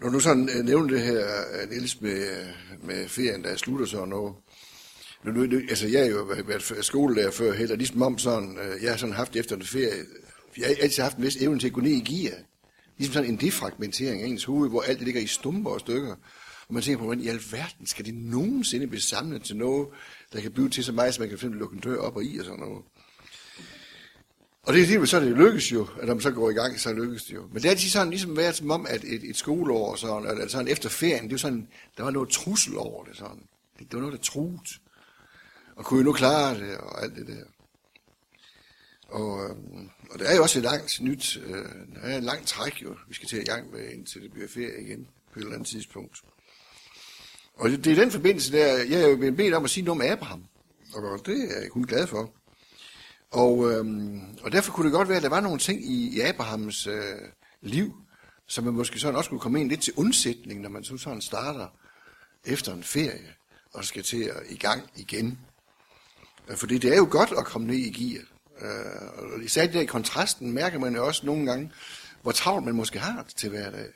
Når du sådan øh, nævner det her, øh, Niels, med, øh, med ferien, der slutter sådan noget. Nu, nu, altså, jeg har jo været skolelærer før heller, ligesom om sådan, jeg har sådan haft efter en ferie, jeg har altid haft en vis evne til at gå ned i gear. Ligesom sådan en defragmentering af ens hoved, hvor alt det ligger i stumper og stykker. Og man tænker på, hvordan i alverden skal det nogensinde blive samlet til noget, der kan blive til så meget, at man kan finde lukke en dør op og i og sådan noget. Og det er lige så det lykkes jo, at når man så går i gang, så lykkes det jo. Men det er altid sådan ligesom været som om, at et, et skoleår, sådan, eller sådan efter ferien, det var sådan, der var noget trussel over det sådan. Det, det var noget, der truet. Og kunne jo nu klare det, og alt det der. Og, øhm, og det er jo også et langt nyt, øh, der er en lang træk jo, vi skal til i gang med, indtil det bliver ferie igen på et eller andet tidspunkt. Og det, det er den forbindelse der, jeg er jo blevet bedt om at sige noget om Abraham. Og det er jeg kun glad for. Og, øhm, og derfor kunne det godt være, at der var nogle ting i, i Abrahams øh, liv, som man måske sådan også kunne komme ind lidt til undsætning, når man så sådan starter efter en ferie og skal til at i gang igen. Øh, fordi det er jo godt at komme ned i gear. Øh, og især der i kontrasten mærker man jo også nogle gange, hvor travlt man måske har til hverdag.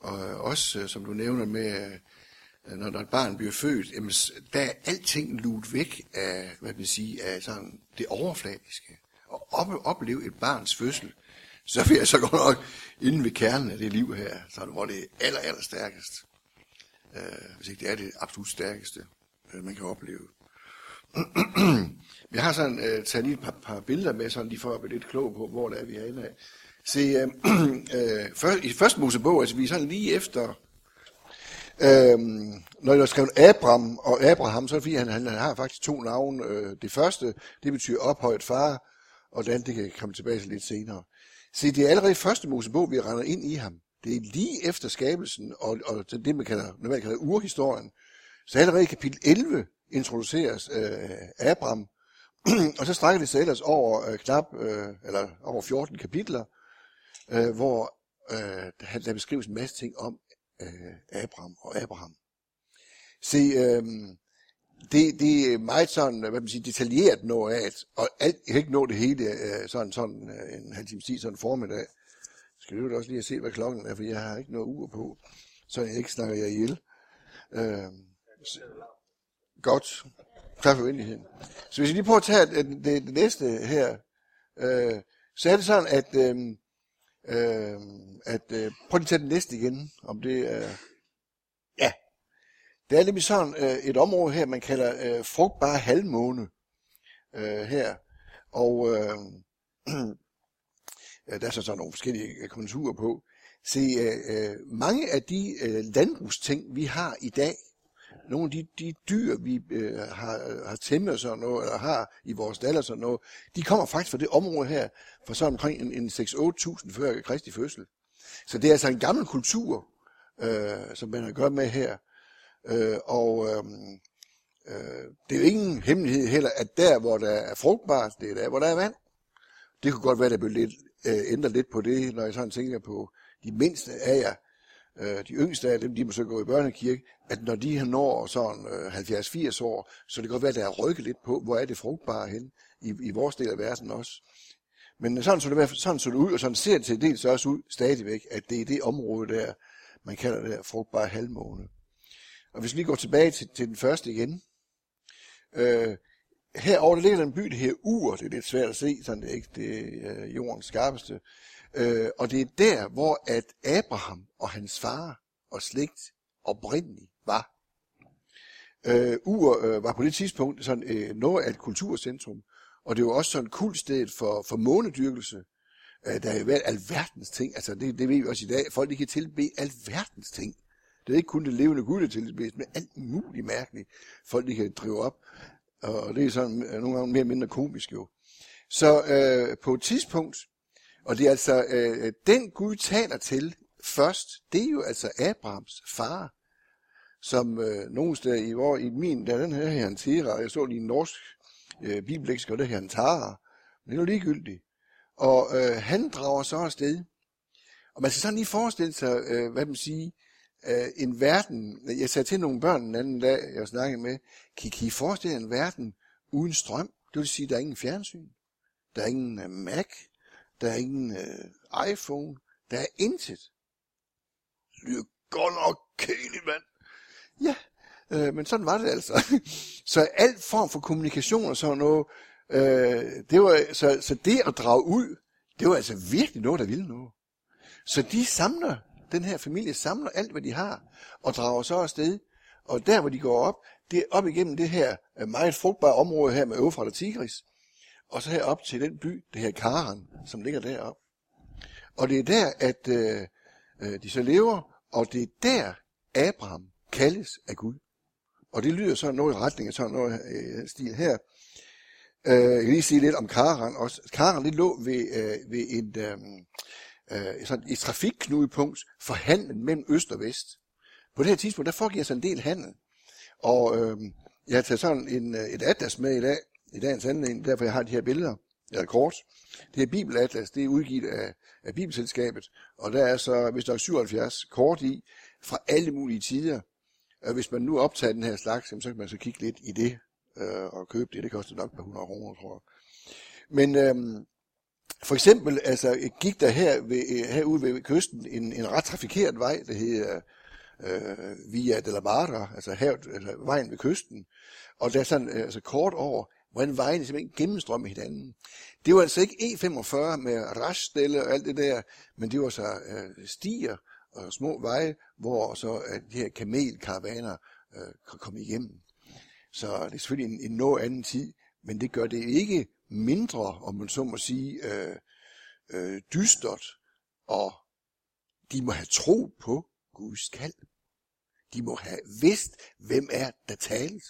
Og øh, også, øh, som du nævner med, når, når et barn bliver født, jamen, der er alting luet væk af, hvad man sige, af sådan det overfladiske. Og op, opleve et barns fødsel, så vil jeg så godt nok inden ved kernen af det liv her, så hvor det er aller, aller stærkest. Uh, hvis ikke det er det absolut stærkeste, uh, man kan opleve. Vi har sådan uh, taget lige et par, par billeder med, sådan lige for at blive lidt klog på, hvor det er, vi er inde af. Se, uh, uh, først, i første Mosebog, altså vi er sådan lige efter Øhm, når jeg skrev Abraham og Abraham, så er det fordi, han, han, han har faktisk to navne. Øh, det første, det betyder ophøjet far, og det andet, det kan komme tilbage til lidt senere. Se, det er allerede første Mosebog, vi render ind i ham. Det er lige efter skabelsen, og, og det, man kalder, man kalder urhistorien. Så allerede i kapitel 11 introduceres øh, Abraham, og så strækker det sig ellers over øh, knap, øh, eller over 14 kapitler, øh, hvor øh, der beskrives en masse ting om øh, Abraham og Abraham. Se, øh, det, det er meget sådan, hvad man siger, detaljeret noget af, og alt, jeg kan ikke nå det hele øh, sådan, sådan øh, en halv time tid, sådan en formiddag. Jeg skal jo også lige at se, hvad klokken er, for jeg har ikke noget ur på, så jeg ikke snakker jer ihjel. Øh, godt. Tak for venligheden. Så hvis vi lige prøver at tage det, det, det næste her, øh, så er det sådan, at øh, Øh, at, øh, prøv lige at tage den næste igen, om det er... Øh, ja. Det er nemlig sådan øh, et område her, man kalder øh, frugtbare halvmåne øh, her. Og øh, der er så sådan nogle forskellige øh, konturer på. Se, øh, øh, mange af de øh, landbrugsting, vi har i dag, nogle af de, de dyr, vi øh, har, øh, har tæmmet sådan noget, eller har i vores daller sådan noget, de kommer faktisk fra det område her, fra så omkring en, en 6-8.000 før Kristi fødsel. Så det er altså en gammel kultur, øh, som man har gjort med her. Øh, og øh, øh, det er jo ingen hemmelighed heller, at der, hvor der er frugtbart, det er der, hvor der er vand. Det kunne godt være, at der blev lidt, øh, ændret lidt på det, når jeg sådan tænker på de mindste af jer, øh, de yngste af dem, de må så gå i børnekirke, at når de når sådan øh, 70-80 år, så det kan godt være, at der er rykket lidt på, hvor er det frugtbare hen i, i vores del af verden også. Men sådan så det, sådan så det ud, og sådan ser det til dels også ud stadigvæk, at det er det område der, man kalder det her frugtbare halvmåne. Og hvis vi lige går tilbage til, til den første igen, øh, herovre der ligger der en by, der hedder Ur, det er lidt svært at se, sådan det er ikke det er øh, jordens skarpeste, Øh, og det er der, hvor at Abraham og hans far og slægt oprindeligt var. Øh, Ur øh, var på det tidspunkt sådan, øh, noget af et kulturcentrum, og det var også sådan et kult sted for, for månedyrkelse. Øh, der er jo været alverdens ting, altså det, det ved vi også i dag, folk de kan tilbe alverdens ting. Det er ikke kun det levende Gud, der tilbedes, men alt muligt mærkeligt, folk de kan drive op. Og det er sådan øh, nogle gange mere eller mindre komisk jo. Så øh, på et tidspunkt, og det er altså, øh, den Gud taler til først, det er jo altså Abrahams far, som øh, nogle steder i, år, i min, der den her her han Tera, jeg så lige en norsk øh, bibeleksikon, der her han Tara, men det er jo ligegyldigt. Og øh, han drager så afsted. Og man skal sådan lige forestille sig, øh, hvad man siger, øh, en verden, jeg sagde til nogle børn den anden dag, jeg snakkede med, kan, kan I forestille en verden uden strøm? Det vil sige, at der er ingen fjernsyn, der er ingen øh, Mac, der er ingen øh, iPhone, der er intet. Det lyder godt nok kedeligt, mand. Ja, øh, men sådan var det altså. så alt form for kommunikation og sådan noget, øh, det var, så, så det at drage ud, det var altså virkelig noget, der ville noget. Så de samler, den her familie samler alt, hvad de har, og drager så afsted. Og der, hvor de går op, det er op igennem det her øh, meget frugtbare område her med Øvfrat og Tigris, og så her op til den by, det her Karan, som ligger derop. Og det er der, at øh, øh, de så lever, og det er der, Abraham kaldes af Gud. Og det lyder sådan noget i retning af sådan noget øh, stil her. Øh, jeg kan lige sige lidt om Karan også. Karan det lå ved, øh, ved et, øh, øh, sådan et trafikknudepunkt for handlen mellem øst og vest. På det her tidspunkt, der foregiver sig en del handel. Og øh, jeg har taget sådan en, øh, et atlas med i dag, i dagens anledning, derfor jeg har de her billeder, eller kort. Det er Bibelatlas, det er udgivet af, af Bibelselskabet, og der er så, hvis der er 77 kort i, fra alle mulige tider. Og hvis man nu optager den her slags, så kan man så kigge lidt i det, øh, og købe det. Det koster nok et par hundrede kroner, tror jeg. Men øh, for eksempel altså, gik der her ved, herude ved kysten en, en ret trafikeret vej, der hedder øh, Via de la Mara, altså, havet, altså vejen ved kysten. Og der er sådan øh, altså kort over, hvordan vejene simpelthen gennemstrømmer hinanden. Det var altså ikke E45 med raststelle og alt det der, men det var så øh, stier og små veje, hvor så at de her kamelkaravaner øh, kan komme igennem. Så det er selvfølgelig en, en noget anden tid, men det gør det ikke mindre, om man så må sige, øh, øh, dystert, og de må have tro på Guds kald. De må have vidst, hvem er der tales.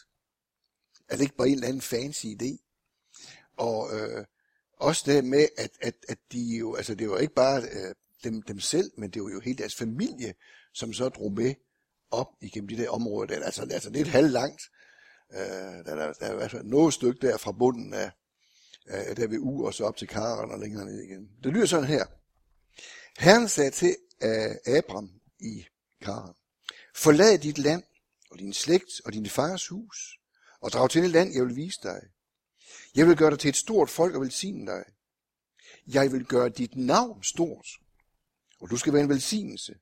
Er det ikke bare en eller anden fancy idé? Og øh, også det med, at, at, at de jo, altså det var ikke bare øh, dem, dem selv, men det var jo hele deres familie, som så drog med op igennem de der områder. Der. Altså, altså det er et halvt langt. Øh, der, der, der er altså noget stykke der fra bunden af, af der ved U og så op til Karen og længere ned igen. Det lyder sådan her. Herren sagde til øh, Abram i Karen, forlad dit land og din slægt og din fars hus, og drag til det land, jeg vil vise dig. Jeg vil gøre dig til et stort folk og velsigne dig. Jeg vil gøre dit navn stort, og du skal være en velsignelse.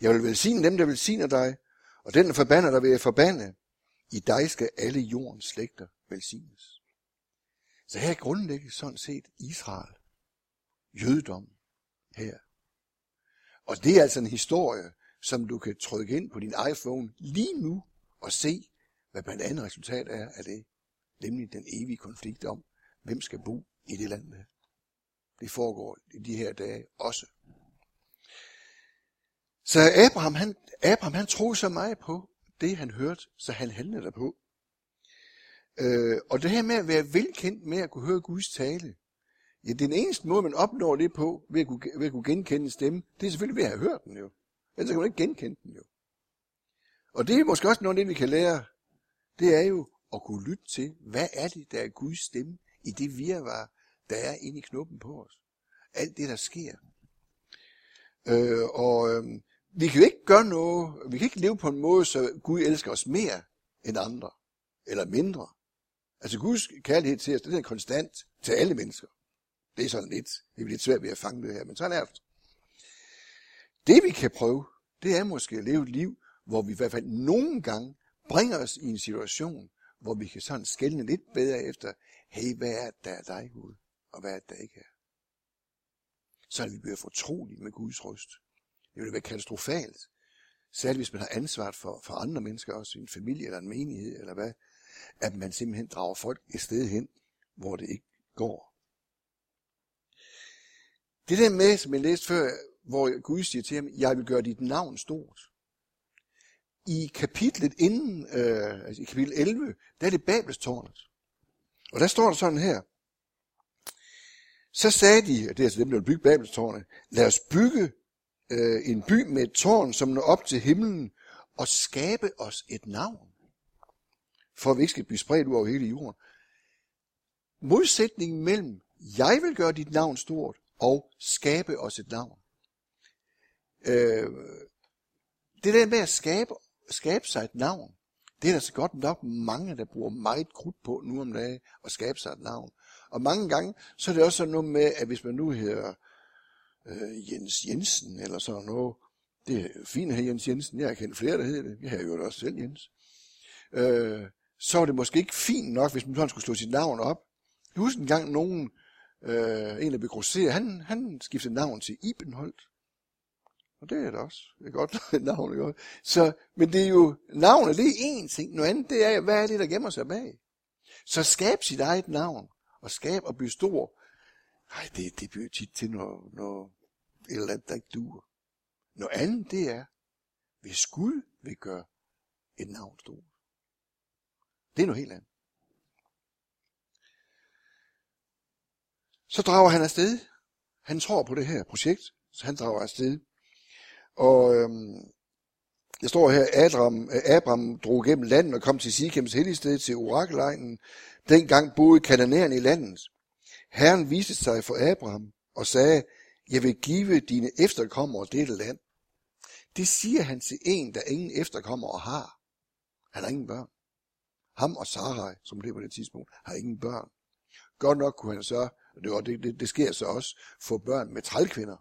Jeg vil velsigne dem, der velsigner dig, og den, der forbander dig, vil jeg forbande. I dig skal alle jordens slægter velsignes. Så her grundlægges sådan set Israel, jødedom her. Og det er altså en historie, som du kan trykke ind på din iPhone lige nu og se, hvad blandt andet resultat er af det. Nemlig den evige konflikt om, hvem skal bo i det land. Det foregår i de her dage også. Så Abraham, han, Abraham, han troede så meget på det, han hørte, så han handlede derpå. Øh, og det her med at være velkendt med at kunne høre Guds tale, ja, den eneste måde, man opnår det på, ved at kunne, ved at kunne genkende en stemme, det er selvfølgelig ved at have hørt den jo. Ellers kan man ikke genkende den jo. Og det er måske også noget af det, vi kan lære. Det er jo at kunne lytte til, hvad er det, der er Guds stemme i det virvar, der er inde i knuppen på os. Alt det, der sker. Øh, og øh, vi kan jo ikke gøre noget, vi kan ikke leve på en måde, så Gud elsker os mere end andre, eller mindre. Altså Guds kærlighed til os, den er konstant til alle mennesker. Det er sådan lidt, det er lidt svært ved at fange det her, men sådan er det. Det vi kan prøve, det er måske at leve et liv, hvor vi i hvert fald nogle gange bringer os i en situation, hvor vi kan sådan skælne lidt bedre efter, hey, hvad er der er dig, Gud, og hvad er der ikke er. Så er vi bliver fortrolige med Guds røst. Det vil være katastrofalt. Særligt hvis man har ansvaret for, for andre mennesker, også en familie eller en menighed, eller hvad, at man simpelthen drager folk et sted hen, hvor det ikke går. Det der med, som jeg læste før, hvor Gud siger til ham, jeg vil gøre dit navn stort. I kapitlet inden, øh, altså i kapitel 11, der er det Babelstårnet. Og der står der sådan her. Så sagde de, det er altså dem, der vil bygge Babelstårnet, lad os bygge øh, en by med et tårn, som når op til himlen, og skabe os et navn, for at vi ikke skal blive spredt ud over hele jorden. Modsætningen mellem, jeg vil gøre dit navn stort, og skabe os et navn. Øh, det der med at skabe, skabe sig et navn, det er der så godt nok mange, der bruger meget krudt på nu om dagen, at skabe sig et navn. Og mange gange, så er det også sådan noget med, at hvis man nu hedder øh, Jens Jensen eller sådan noget, Det er fint her Jens Jensen. Jeg har kendt flere, der hedder det. Jeg har jo også selv Jens. Øh, så er det måske ikke fint nok, hvis man sådan skulle slå sit navn op. Jeg husker en gang nogen, øh, en af begrosserer, han, han skiftede navn til Ibenholt. Og det er da også et godt navn. Ikke? Så, men det er jo, navnet det er én ting. Noget andet det er, hvad er det, der gemmer sig bag? Så skab sit eget navn. Og skab og blive stor. Nej, det, det bliver tit til noget, noget et eller andet, der ikke duer. Noget andet det er, hvis Gud vil gøre et navn stort. Det er noget helt andet. Så drager han afsted. Han tror på det her projekt, så han drager afsted. Og øhm, jeg står her, Abraham, øh, Abraham drog gennem landet og kom til Sikems helligsted til orakelegnen. Dengang boede kananæerne i landet. Herren viste sig for Abraham og sagde, jeg vil give dine efterkommere dette land. Det siger han til en, der ingen efterkommere har. Han har ingen børn. Ham og Sarai, som blev på det tidspunkt, har ingen børn. Godt nok kunne han så, og det, det, det, det sker så også, få børn med trælkvinder.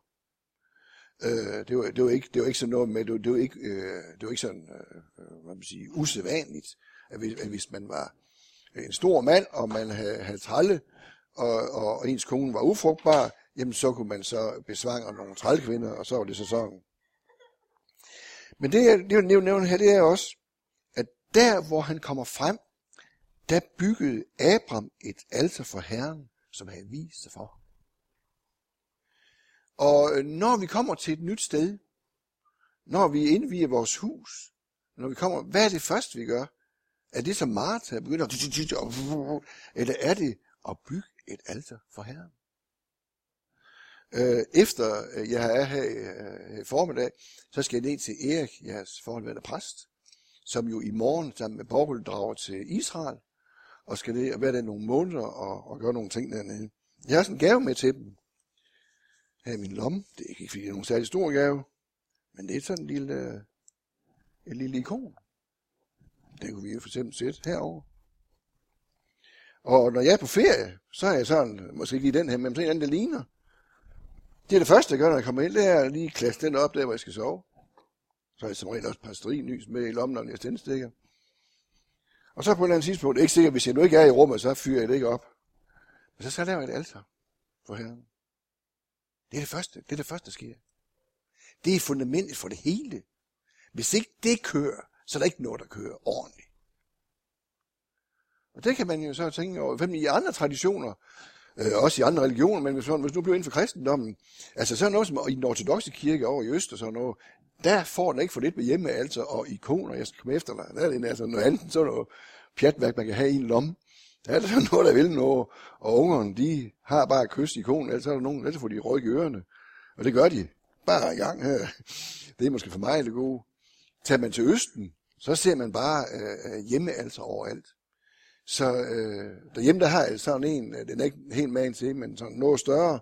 Øh, det, var, det, var ikke, det var ikke sådan noget med, det var, det var ikke, øh, det var ikke sådan, øh, øh hvad man sige, usædvanligt, at hvis, at hvis man var en stor mand, og man havde, havde tralle, og, og, og ens kone var ufrugtbar, jamen så kunne man så besvange nogle trælkvinder, og så var det sæsonen. Men det, jeg, det jeg nævne her, det er også, at der, hvor han kommer frem, der byggede Abram et alter for Herren, som havde vist sig for. Og øh, når vi kommer til et nyt sted, når vi indviger vores hus, når vi kommer, hvad er det første, vi gør? Er det som Martha begynder at... Eller er det at bygge et alter for Herren? Øh, efter øh, jeg er øh, her i formiddag, så skal jeg ned til Erik, jeres forholdværende præst, som jo i morgen sammen med Borgel drager til Israel, og skal det være der nogle måneder og, og gøre nogle ting dernede. Jeg har sådan en gave med til dem. Her i min lomme. Det er ikke fordi det er nogen særlig stor gave, men det er sådan en lille, øh, en lille ikon. Det kunne vi jo for eksempel sætte herover. Og når jeg er på ferie, så er jeg sådan, måske ikke lige den her, men sådan en anden, der ligner. Det er det første, jeg gør, når jeg kommer ind, det er at lige klasse den op der, hvor jeg skal sove. Så har jeg som regel også et par nys med i lommen, når jeg tændstikker. Og så på et eller andet tidspunkt, det er ikke sikkert, hvis jeg nu ikke er i rummet, så fyrer jeg det ikke op. Men så skal jeg lave et alter for Herren. Det er det første, det er det første, der sker. Det er fundamentet for det hele. Hvis ikke det kører, så er der ikke noget, der kører ordentligt. Og det kan man jo så tænke over. Hvem i andre traditioner, øh, også i andre religioner, men hvis, hvis nu bliver inden for kristendommen, altså så er noget som i den ortodoxe kirke over i Øst og sådan noget, der får den ikke for lidt med hjemme, altså, og ikoner, jeg skal komme efter dig, der er det altså noget andet, sådan noget pjatværk, man kan have i en lomme. Der er der sådan altså noget, der vil noget, og ungerne, de har bare kyst i konen, ellers er der nogen, ellers får de ryk i ørerne. Og det gør de. Bare i gang her. Det er måske for mig det gode. Tager man til Østen, så ser man bare øh, øh, hjemme altså overalt. Så øh, derhjemme, der har jeg sådan en, øh, den er ikke helt magen til, men sådan noget større,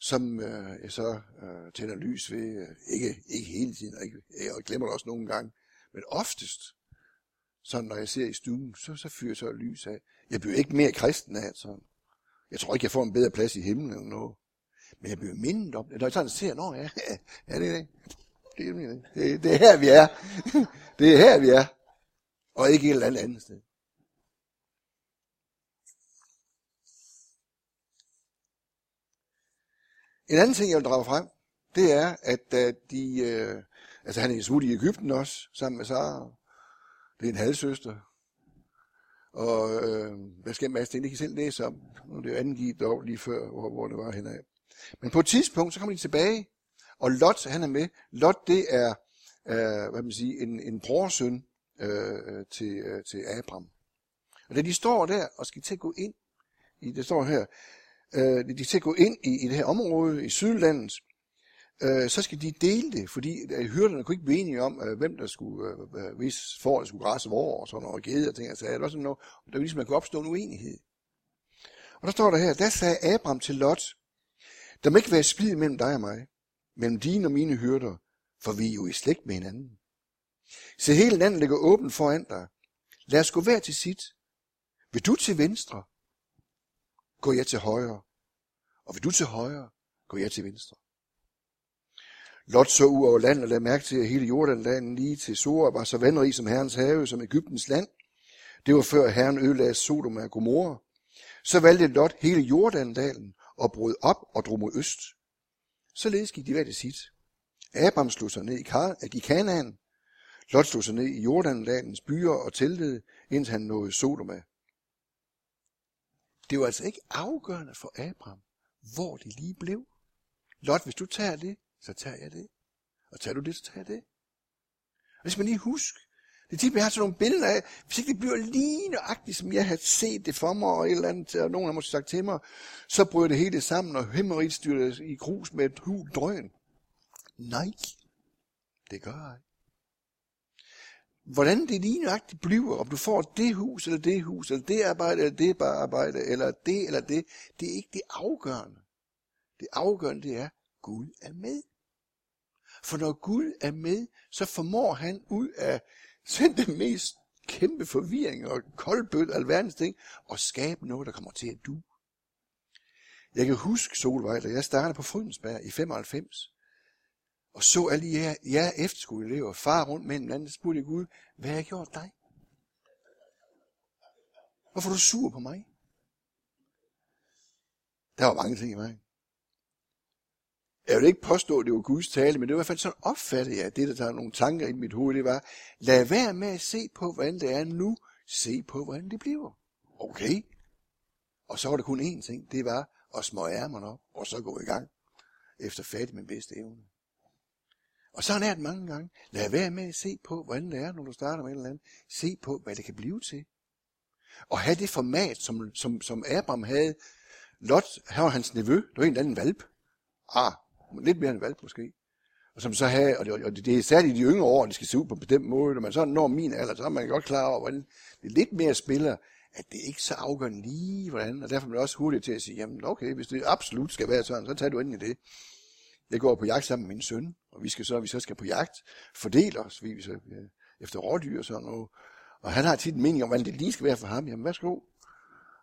som øh, jeg så øh, tænder lys ved, øh, ikke, ikke hele tiden, og ikke, jeg glemmer det også nogle gange, men oftest, sådan når jeg ser i stuen, så, så fyrer jeg så lys af. Jeg bliver ikke mere kristen af sådan. Jeg tror ikke, jeg får en bedre plads i himlen eller noget. Men jeg bliver mindet om det. Når jeg sådan ser, nå ja, ja det er det. Det er, det, det er her, vi er. Det er her, vi er. Og ikke et eller andet sted. En anden ting, jeg vil drage frem, det er, at da de, Øh, altså han er i i Ægypten også, sammen med Sara. Det er en halvsøster. Og øh, hvad skal Mads, det kan I selv læse om. Nu er det jo angivet dog lige før, hvor, hvor det var henad. Men på et tidspunkt, så kommer de tilbage, og Lot, han er med. Lot, det er, øh, hvad man siger, en, en brorsøn øh, til, øh, til Abraham. Og da de står der og skal til at gå ind, i, det står her, øh, de skal gå ind i, i det her område, i Sydlandet, øh, så skal de dele det, fordi øh, hyrderne kunne ikke blive enige om, øh, hvem der skulle, øh, øh hvis for der skulle græsse hvor, og sådan noget, gede og ting, altså, det var sådan noget, der ligesom, man kunne opstå en uenighed. Og der står der her, der sagde Abraham til Lot, der må ikke være splid mellem dig og mig, mellem dine og mine hyrder, for vi er jo i slægt med hinanden. Se, hele landet ligger åbent foran dig. Lad os gå hver til sit. Vil du til venstre, går jeg til højre. Og vil du til højre, går jeg til venstre. Lot så ud over landet og lagde mærke til, at hele Jordanlandet lige til Sora var så vandrig som Herrens have, som Ægyptens land. Det var før Herren ødelagde Sodom og Gomorra. Så valgte Lot hele Jordandalen og brød op og drog mod øst. Således gik de hver det sit. Abraham slog sig ned i, Kar- i Kanaan. Lot slog sig ned i Jordanlandens byer og teltede, indtil han nåede Sodoma. Det var altså ikke afgørende for Abraham, hvor de lige blev. Lot, hvis du tager det, så tager jeg det. Og tager du det, så tager jeg det. Og hvis man lige husker, det er tit, jeg har sådan nogle billeder af, hvis ikke det bliver lige nøjagtigt, som jeg har set det for mig, og et eller andet, og nogen har måske sagt til mig, så bryder det hele sammen, og himmeriget styrer i grus med et hul drøn. Nej, det gør jeg Hvordan det lige nøjagtigt bliver, om du får det hus, eller det hus, eller det arbejde, eller det bare arbejde, eller det, eller det, det er ikke det afgørende. Det afgørende, det er, Gud er med. For når Gud er med, så formår han ud af selv den mest kæmpe forvirring og koldbødt alverdens ting, og skabe noget, der kommer til at du. Jeg kan huske, Solvej, da jeg startede på Frydensberg i 95, og så alle jer, jer efterskoleelever far rundt med en anden, spurgte jeg Gud, hvad har jeg gjort dig? Hvorfor er du sur på mig? Der var mange ting i mig. Jeg vil ikke påstå, at det var Guds tale, men det var i hvert fald sådan opfattet jeg, at det, der tager nogle tanker i mit hoved, det var, lad være med at se på, hvordan det er nu, se på, hvordan det bliver. Okay. Og så var det kun én ting, det var at små ærmerne op, og så gå i gang, efter fat med bedste evne. Og sådan er det mange gange. Lad være med at se på, hvordan det er, når du starter med et eller andet. Se på, hvad det kan blive til. Og have det format, som, som, som Abraham havde. Lot, her var hans nevø, det var en eller anden valp. Ah, lidt mere end valp måske. Og som så havde, og det, og det, det er særligt i de yngre år, det skal se ud på en bestemt måde. Når man så når min alder, så er man godt klar over, hvordan det er lidt mere spiller, at det ikke så afgørende lige, hvordan, og derfor er man også hurtigt til at sige, jamen okay, hvis det absolut skal være sådan, så tager du ind i det. Jeg går på jagt sammen med min søn, og vi skal så, vi så skal på jagt, fordele os, vi så, ja, efter rådyr og sådan noget. Og han har tit en mening om, hvordan det lige skal være for ham. Jamen, værsgo.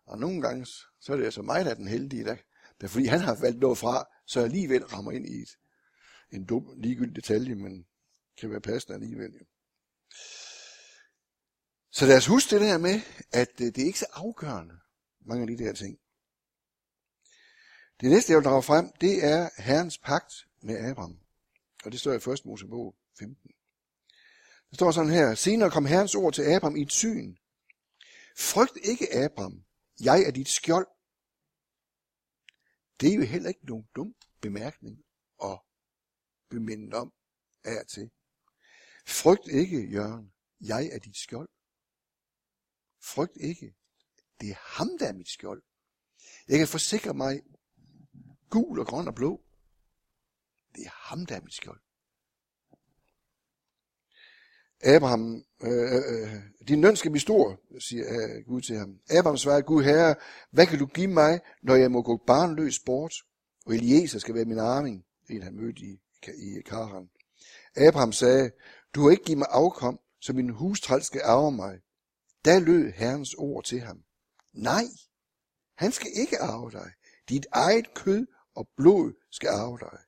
Og nogle gange, så er det altså mig, der er den heldige, der, der fordi han har valgt noget fra, så alligevel rammer ind i et, en dum, ligegyldig detalje, men kan være passende alligevel. Jo. Så lad os huske det der med, at øh, det er ikke så afgørende, mange af de der ting. Det næste, jeg vil drage frem, det er Herrens pagt med Abraham. Og det står i 1. Mosebog 15. Der står sådan her, senere kom Herrens ord til Abraham i et syn. Frygt ikke, Abraham, jeg er dit skjold. Det er jo heller ikke nogen dum bemærkning at beminde om af til. Frygt ikke, Jørgen, jeg er dit skjold. Frygt ikke. Det er ham, der er mit skjold. Jeg kan forsikre mig gul og grøn og blå. Det er ham, der er mit skjold. Abraham, øh, øh, øh, din løn skal blive stor, siger øh, Gud til ham. Abraham svarer, Gud herre, hvad kan du give mig, når jeg må gå barnløs bort? Og Eliezer skal være min arming, en han mødte i, i Karan. Abraham sagde, du har ikke givet mig afkom, så min hustræl skal arve mig. Da lød Herrens ord til ham. Nej, han skal ikke arve dig. Dit eget kød og blod skal arve dig.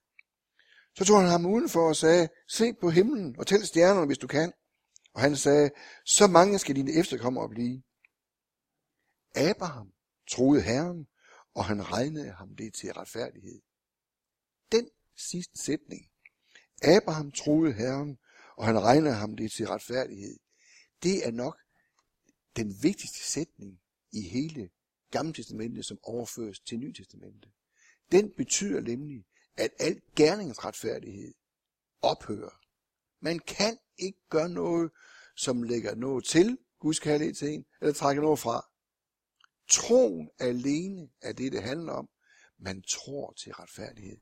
Så tog han ham udenfor og sagde, se på himlen og tæl stjernerne, hvis du kan. Og han sagde, så mange skal dine efterkommere blive. Abraham troede Herren, og han regnede ham det til retfærdighed. Den sidste sætning. Abraham troede Herren, og han regnede ham det til retfærdighed. Det er nok den vigtigste sætning i hele Gamle Testamentet, som overføres til Nye Testamentet. Den betyder nemlig, at al gerningsretfærdighed ophører. Man kan ikke gøre noget, som lægger noget til Guds kærlighed til en, eller trækker noget fra. Troen alene er det, det handler om. Man tror til retfærdighed.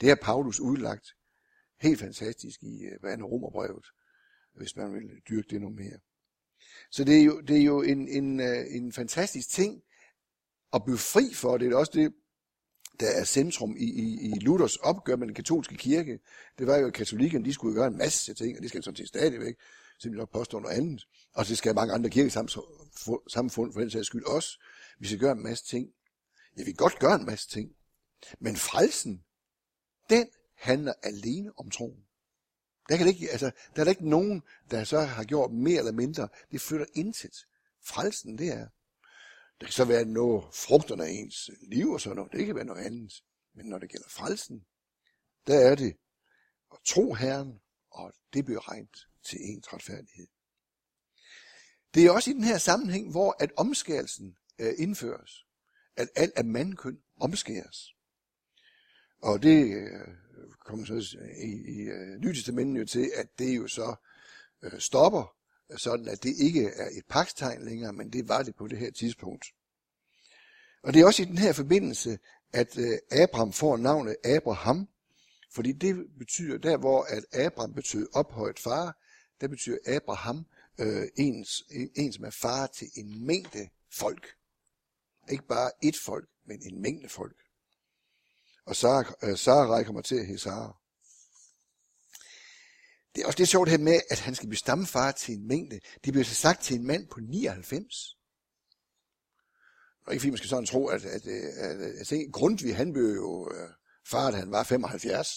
Det har Paulus udlagt helt fantastisk i øh, hvad andet romerbrevet, hvis man vil dyrke det noget mere. Så det er jo, det er jo en, en, øh, en fantastisk ting at blive fri for. Det er også det, der er centrum i, i, i Luthers opgør med den katolske kirke. Det var jo, at katolikkerne de skulle gøre en masse ting, og det skal sådan set stadigvæk, simpelthen nok påstå noget andet. Og det skal mange andre kirkesamfund for den sags skyld også. Vi skal gøre en masse ting. Ja, vi kan godt gøre en masse ting. Men frelsen, den handler alene om troen. Der, kan det ikke, altså, der er der ikke nogen, der så har gjort mere eller mindre. Det flytter intet. Frelsen, det er. Det kan så være noget frugterne af ens liv og sådan noget. Det kan være noget andet. Men når det gælder frelsen, der er det at tro Herren, og det bliver regnet til ens retfærdighed. Det er også i den her sammenhæng, hvor at omskærelsen øh, indføres. At alt af mandkøn omskæres. Og det øh, kommer så i, i uh, Nye Testamentet jo til, at det jo så øh, stopper, sådan at det ikke er et pakstegn længere, men det var det på det her tidspunkt. Og det er også i den her forbindelse, at øh, Abraham får navnet Abraham, fordi det betyder, der hvor at Abraham betød ophøjet far, der betyder Abraham øh, ens, en, som er far til en mængde folk. Ikke bare et folk, men en mængde folk. Og Sarah, øh, Sarai kommer til at hedde Sarah. Det er også det sjovt her med, at han skal blive stamfar til en mængde. Det bliver så sagt til en mand på 99. Og ikke fordi man skal sådan tro, at, at, at, at, at Grundtvig, han blev jo øh, far, da han var 75.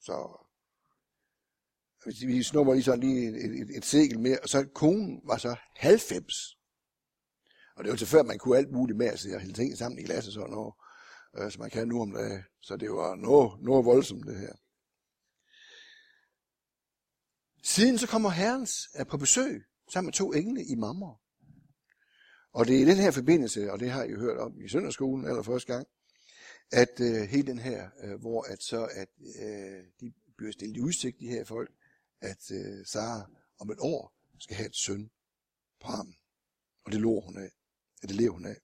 Så vi snupper lige sådan lige et, et, et segel mere, og så konen var så 90. Og det var til før, man kunne alt muligt med at sidde og hælde ting sammen i glas og sådan noget øh, som man kan nu om dagen. Så det var noget, noget voldsomt det her. Siden så kommer Herrens er på besøg sammen med to engle i Mamre. Og det er i den her forbindelse, og det har I hørt om i søndagsskolen eller første gang, at øh, hele den her, øh, hvor at så at øh, de bliver stillet i udsigt, de her folk, at øh, Sara om et år skal have et søn på ham. Og det lover hun af. At det lever hun af.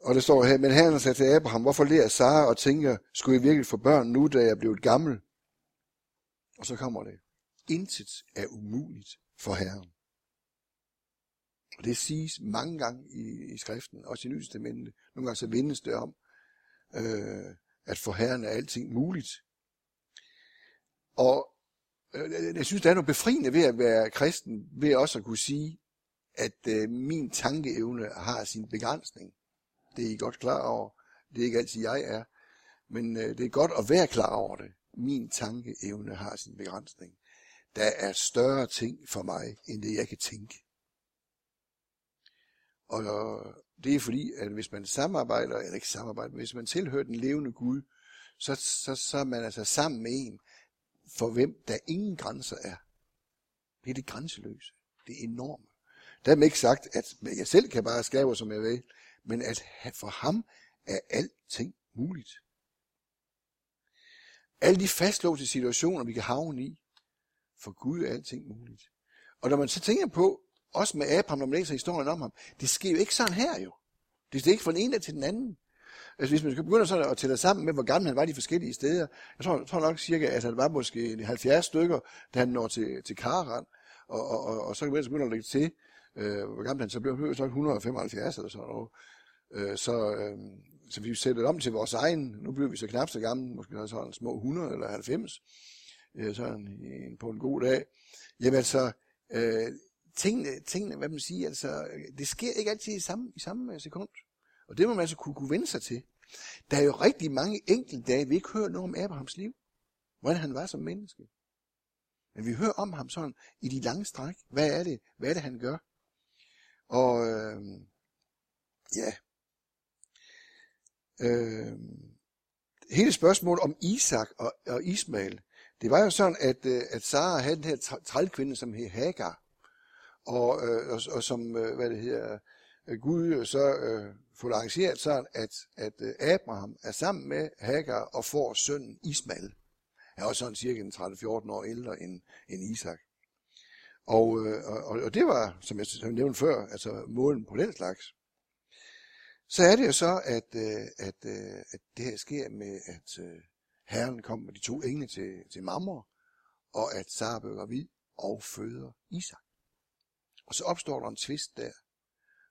Og det står her, men herren sagde til Abraham, hvorfor lærer Sara og tænker, skulle jeg virkelig få børn nu, da jeg er blevet gammel? Og så kommer det, intet er umuligt for herren. Og det siges mange gange i, i skriften, også i Nytestamentet. Nogle gange så vindes det om, øh, at for herren er alting muligt. Og øh, jeg synes, der er noget befriende ved at være kristen, ved også at kunne sige, at øh, min tankeevne har sin begrænsning. Det er I godt klar over. Det er ikke altid jeg er. Men øh, det er godt at være klar over det. Min tankeevne har sin begrænsning. Der er større ting for mig, end det jeg kan tænke. Og øh, det er fordi, at hvis man samarbejder, eller ikke samarbejder, men hvis man tilhører den levende Gud, så, så, så er man altså sammen med en, for hvem der ingen grænser er. Det er det grænseløse. Det er enorme. Der er ikke sagt, at jeg selv kan bare skabe, som jeg vil men at for ham er alting muligt. Alle de fastlåste situationer, vi kan havne i, for Gud er alting muligt. Og når man så tænker på, også med Abraham, når man læser historien om ham, det sker jo ikke sådan her jo. Det er ikke fra den ene til den anden. Altså hvis man skal begynde sådan at tælle sammen med, hvor gammel han var de forskellige steder, jeg tror, jeg tror nok cirka, at han var måske 70 stykker, da han når til, til Karan, og, og, og, og så kan man begynde at lægge til, øh, hvor gammel han så blev, så 175 eller sådan noget. Øh, så, øh, så vi sætter det om til vores egen. Nu bliver vi så knap så gamle, måske så sådan små 100 eller 90, øh, sådan en, på en god dag. Jamen altså, øh, tingene, tingene, hvad man siger, altså, det sker ikke altid i samme, i samme øh, sekund. Og det må man altså kunne, kunne vende sig til. Der er jo rigtig mange enkelte dage, vi ikke hører noget om Abrahams liv. Hvordan han var som menneske. Men vi hører om ham sådan i de lange stræk. Hvad er det? Hvad er det, han gør? Og øh, ja, Øh, hele spørgsmålet om Isak og, og Ismail, det var jo sådan, at, øh, at Sara havde den her trælkvinde, som hed Hagar, og, øh, og, og som, øh, hvad det hedder, Gud så øh, får arrangeret sådan, at, at Abraham er sammen med Hagar og får sønnen Ismail. Han er også sådan cirka 30-14 år ældre end, end Isak. Og, øh, og, og det var, som jeg nævnte før, altså målen på den slags. Så er det jo så, at, øh, at, øh, at det her sker med, at øh, herren kom med de to engle til, til Mamre, og at Sara bliver gravid og føder Isak. Og så opstår der en tvist der,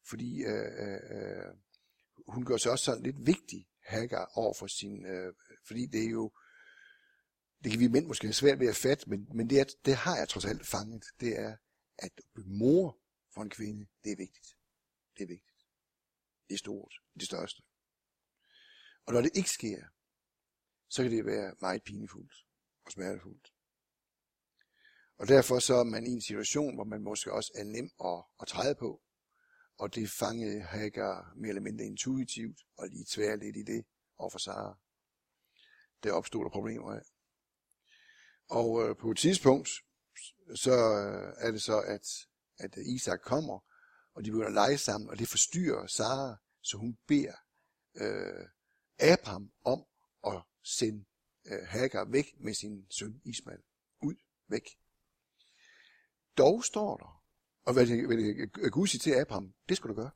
fordi øh, øh, hun gør sig også sådan lidt vigtig, Hagar, over for sin, øh, fordi det er jo, det kan vi mænd måske have svært ved at fatte, men, men det, er, det har jeg trods alt fanget, det er, at mor for en kvinde, det er vigtigt. Det er vigtigt. Det stort. Det største. Og når det ikke sker, så kan det være meget pinefuldt og smertefuldt. Og derfor så er man i en situation, hvor man måske også er nem at, at træde på. Og det fangede Hagar mere eller mindre intuitivt, og lige tvær lidt i det overfor Sara. Der opstod der problemer af. Og øh, på et tidspunkt, så øh, er det så, at, at Isak kommer, og de begynder at lege sammen, og det forstyrrer Sara, så hun beder øh, Abraham om at sende øh, Hagar væk med sin søn Ismail. Ud, væk. Dog står der, og hvad hvad Gud siger til Abraham, det skal du gøre.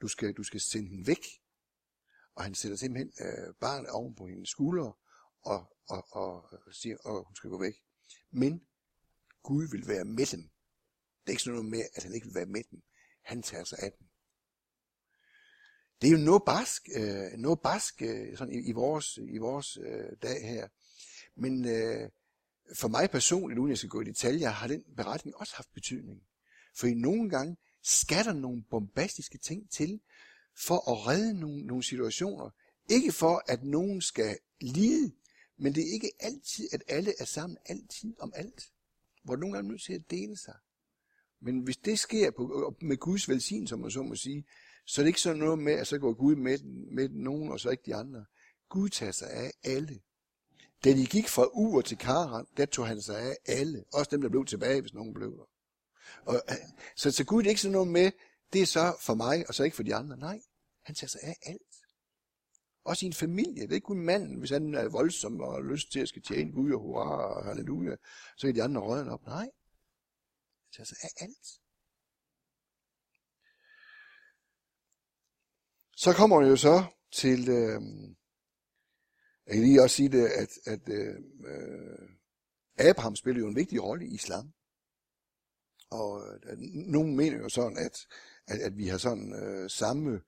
Du skal, du skal sende hende væk. Og han sætter simpelthen øh, barnet oven på hendes skuldre, og, og, og siger, at hun skal gå væk. Men Gud vil være med dem. Det er ikke sådan noget med, at han ikke vil være med dem. Han tager sig af dem. Det er jo noget barsk, øh, noget barsk øh, sådan i, i vores, i vores øh, dag her. Men øh, for mig personligt, uden jeg skal gå i detaljer, har den beretning også haft betydning. For i nogle gange skal der nogle bombastiske ting til, for at redde nogle, nogle situationer. Ikke for, at nogen skal lide, men det er ikke altid, at alle er sammen altid om alt. Hvor nogen er nødt til at dele sig. Men hvis det sker på, med Guds velsignelse, som man så må sige, så er det ikke sådan noget med, at så går Gud med, med nogen, og så ikke de andre. Gud tager sig af alle. Da de gik fra Ur til Karan, der tog han sig af alle. Også dem, der blev tilbage, hvis nogen blev der. Og, øh, så, så Gud er ikke sådan noget med, det er så for mig, og så ikke for de andre. Nej, han tager sig af alt. Også i en familie. Det er ikke kun manden, hvis han er voldsom og har lyst til at skal tjene Gud og hurra og halleluja, så er de andre rødden op. Nej, han altså, tager sig af alt. Så kommer vi jo så til, øh, jeg kan lige også sige det, at, at øh, øh, Abraham spiller jo en vigtig rolle i islam. Og øh, nogen mener jo sådan, at, at, at vi har sådan øh, samme,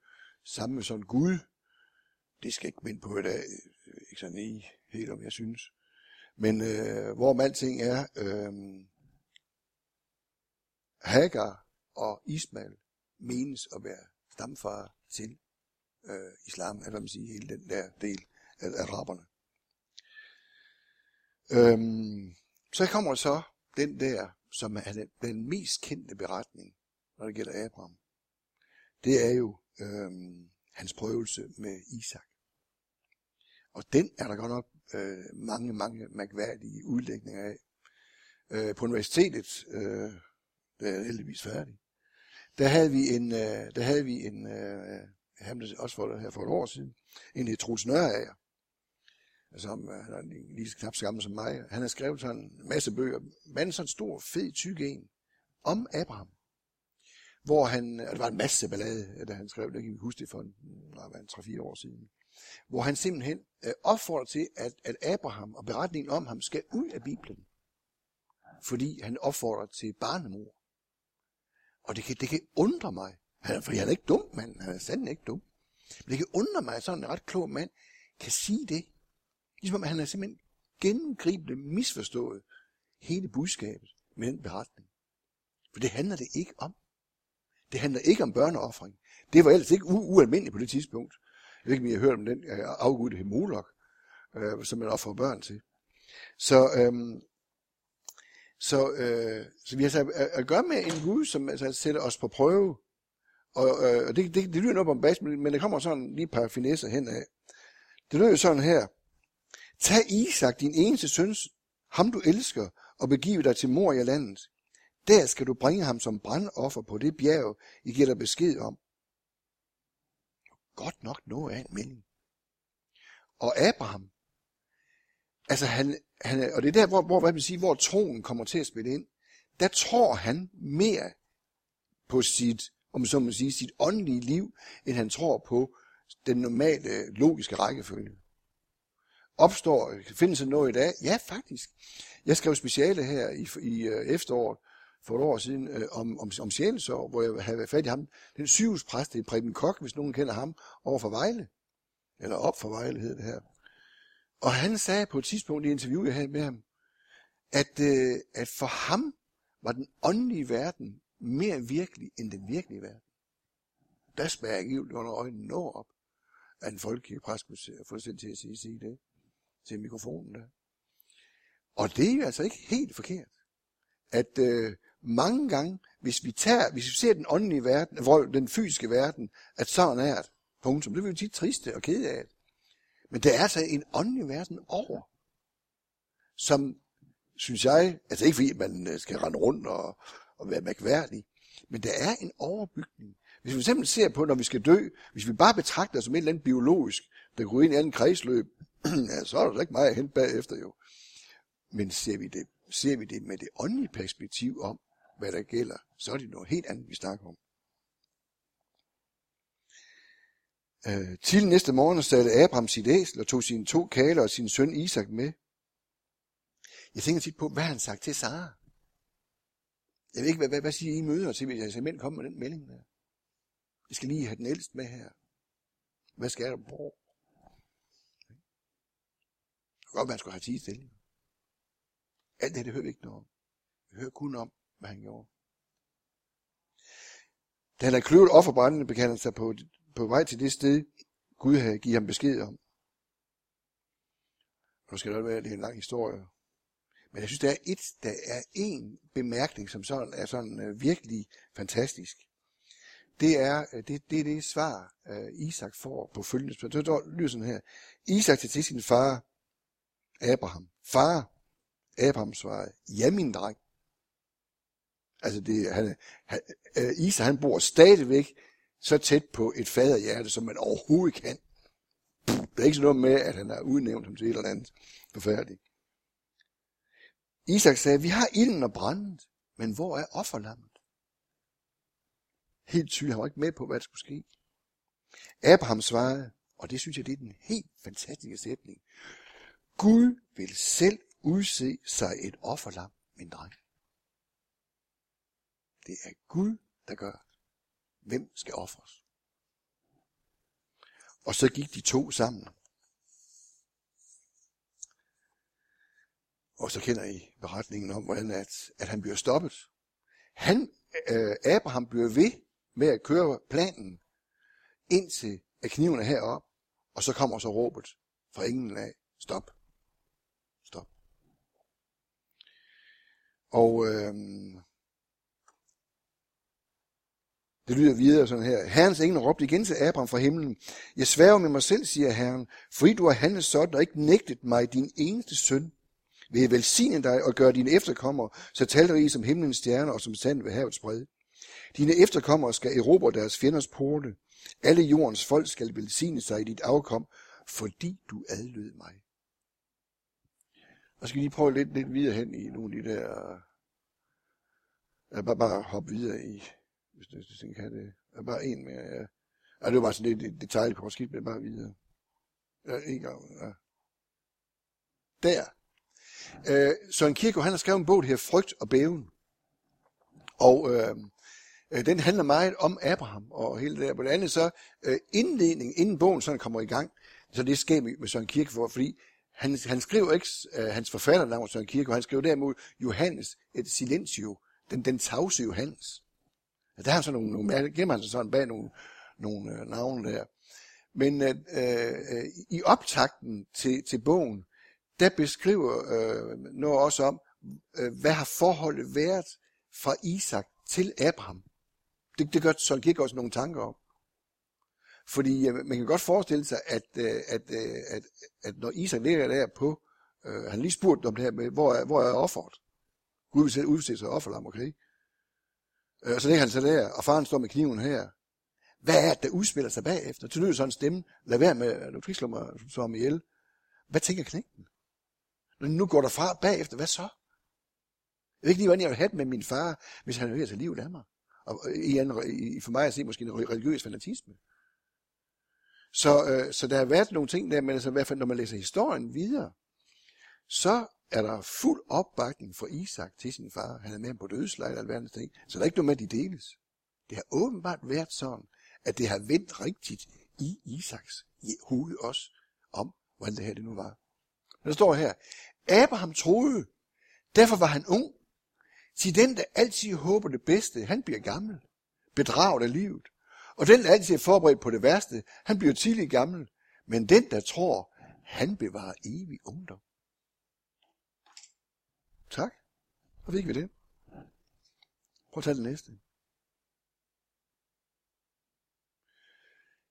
samme sådan Gud. Det skal ikke minde på i dag, ikke sådan i helt om jeg synes. Men øh, hvorom alting er, øh, Hagar og Ismail menes at være stamfar til øh, islam, eller man siger, hele den der del af araberne. Øhm, så kommer så den der, som er den, den mest kendte beretning, når det gælder Abraham. Det er jo øhm, hans prøvelse med Isak. Og den er der godt nok øh, mange, mange mærkværdige udlægninger af. Øh, på universitetet, øh, det er heldigvis færdig, der havde vi en, øh, der havde vi en øh, øh ham også for, her for et år siden, en hed Truls Nørager, altså som øh, han er lige knap så gammel som mig. Han har skrevet sådan en masse bøger, men sådan en stor, fed, tyk en, om Abraham. Hvor han, og det var en masse ballade, øh, da han skrev det, kan vi huske det for en, en 3-4 år siden. Hvor han simpelthen øh, opfordrer til, at, at Abraham og beretningen om ham skal ud af Bibelen. Fordi han opfordrer til barnemor. Og det kan, det kan undre mig, han, for han er ikke dum, mand. Han er sandelig ikke dum. Men det kan undre mig, at sådan en ret klog mand kan sige det. Ligesom han er simpelthen gennemgribende misforstået hele budskabet med den beretning. For det handler det ikke om. Det handler ikke om børneoffring. Det var ellers ikke u- ualmindeligt på det tidspunkt. Jeg ved ikke, om I har hørt om den øh, afgudte Hemolok, øh, som man offrer børn til. Så, øhm, så, øh, så vi har altså at, at gøre med en Gud, som altså, sætter os på prøve, og øh, det, det, det lyder noget om bas, men der kommer sådan lige et par finesser hen af. Det lyder sådan her. Tag Isak, din eneste søn, ham du elsker, og begiv dig til mor i landet. Der skal du bringe ham som brandoffer på det bjerg, I giver dig besked om. Godt nok noget af en melding. Og Abraham, altså han, han, og det er der, hvor, hvor, hvad man sige, hvor troen kommer til at spille ind. Der tror han mere på sit om så man sige, sit åndelige liv, end han tror på den normale logiske rækkefølge. Opstår, findes der noget i dag? Ja, faktisk. Jeg skrev speciale her i, i øh, efteråret for et år siden øh, om, om, om sjælesorg, hvor jeg havde været fat i ham. Den sygehuspræst, det er Preben Kok, hvis nogen kender ham, over for Vejle. Eller op for Vejle hedder det her. Og han sagde på et tidspunkt i interview, jeg havde med ham, at, øh, at for ham var den åndelige verden mere virkelig end den virkelige verden. Der spærer givet under øjnene når op, at en folkekirkepræst kunne få selv til at sige, sige det. til mikrofonen der. Og det er jo altså ikke helt forkert, at øh, mange gange, hvis vi tager, hvis vi ser den åndelige verden, den fysiske verden, at sådan er det, punktum, det vil vi tit triste og kede af. Men der er altså en åndelig verden over, som, synes jeg, altså ikke fordi man øh, skal rende rundt og, og være mærkværdig, men der er en overbygning. Hvis vi simpelthen ser på, når vi skal dø, hvis vi bare betragter som et eller andet biologisk, der går ind i en kredsløb, ja, så er der ikke meget at hente bagefter jo. Men ser vi, det, ser vi det med det åndelige perspektiv om, hvad der gælder, så er det noget helt andet, vi snakker om. Øh, til næste morgen satte Abraham sit æsel og tog sine to kaler og sin søn Isak med. Jeg tænker tit på, hvad han sagt til Sara. Jeg ved ikke, hvad, hvad, hvad siger I møder til, hvis jeg simpelthen kommer med den melding der? Jeg skal lige have den ældste med her. Hvad skal der? bruge? Det godt, man skulle have tid stille. Alt det, det hører vi ikke noget om. Vi hører kun om, hvad han gjorde. Da han havde kløvet offerbrændende, bekendte han sig på, på vej til det sted, Gud havde givet ham besked om. Nu skal det være, det er en lang historie. Men jeg synes, der er et, der er en bemærkning, som sådan er sådan uh, virkelig fantastisk. Det er, uh, det, det er det svar, uh, Isak får på følgende spørgsmål. Det lyder sådan her. Isak til sin far, Abraham. Far, Abraham svarede, ja min dreng. Altså det, han, han, uh, Isak han bor stadigvæk så tæt på et faderhjerte, som man overhovedet kan. Det er ikke sådan noget med, at han har udnævnt ham til et eller andet forfærdeligt. Isak sagde, vi har ilden og brændet, men hvor er offerlammet? Helt tydeligt, han var ikke med på, hvad der skulle ske. Abraham svarede, og det synes jeg, det er den helt fantastiske sætning. Gud vil selv udse sig et offerlam, min dreng. Det er Gud, der gør. Hvem skal ofres? Og så gik de to sammen. Og så kender I beretningen om, hvordan at, at han bliver stoppet. Han, øh, Abraham bliver ved med at køre planen, indtil at kniven er herop, og så kommer så råbet fra ingen af, stop, stop. Og øh, det lyder videre sådan her. Herrens engel råbte igen til Abraham fra himlen. Jeg sværger med mig selv, siger Herren, fordi du har handlet sådan og ikke nægtet mig din eneste søn vil jeg velsigne dig og gøre dine efterkommere så talrige som himlens stjerner og som sand ved havets bred. Dine efterkommere skal erobre deres fjenders porte. Alle jordens folk skal velsigne sig i dit afkom, fordi du adlød mig. Og skal lige prøve lidt, lidt videre hen i nogle af de der... Jeg bare, bare hoppe videre i, hvis det, hvis kan det. Er bare en mere, ja. ja. det var bare sådan lidt detaljekort, skidt, men bare videre. Ja, en gang, ja. Der. Øh, Søren Kierkegaard, han har skrevet en bog, der hedder Frygt og Bæven. Og øh, øh, den handler meget om Abraham og hele det der. På det andet så øh, indledning, inden bogen sådan kommer i gang, så det sker med Søren Kierkegaard, fordi han, han skriver ikke øh, hans forfatternavn Søren Kierkegaard, han skriver derimod Johannes et Silentio, den, den tavse Johannes. Ja, der har sådan så nogle, nogle gemmer han sig sådan bag nogle, nogle øh, navne der. Men øh, øh, i optakten til, til bogen, der beskriver øh, noget også om, øh, hvad har forholdet været fra Isak til Abraham. Det, det gør Søren gik også nogle tanker om. Fordi øh, man kan godt forestille sig, at, øh, at, øh, at, at når Isak ligger der på, øh, han lige spurgte om det her med, hvor er, hvor er offeret? Gud vil selv udse sig offerlam, okay? Øh, og så ligger han så der, og faren står med kniven her. Hvad er det, der udspiller sig bagefter? Til lyder sådan en stemme. Lad være med, du ikke slår, mig, slår mig ihjel. Hvad tænker knægten? Når nu går der fra bagefter, hvad så? Jeg ved ikke lige, hvordan jeg vil have det med min far, hvis han er ved at tage livet af mig. Og i, en, i, for mig at se måske en religiøs fanatisme. Så, øh, så der har været nogle ting der, men altså, i hvert fald når man læser historien videre, så er der fuld opbakning for Isak til sin far. Han er med ham på dødslejr og alverdens ting. Så der er ikke noget med, at de deles. Det har åbenbart været sådan, at det har vendt rigtigt i Isaks hoved også, om hvordan det her det nu var. Der står her, Abraham troede, derfor var han ung. Til den, der altid håber det bedste, han bliver gammel, bedraget af livet. Og den, der altid er forberedt på det værste, han bliver tidligt gammel. Men den, der tror, han bevarer evig ungdom. Tak. Og fik vi det. Prøv at tage det næste.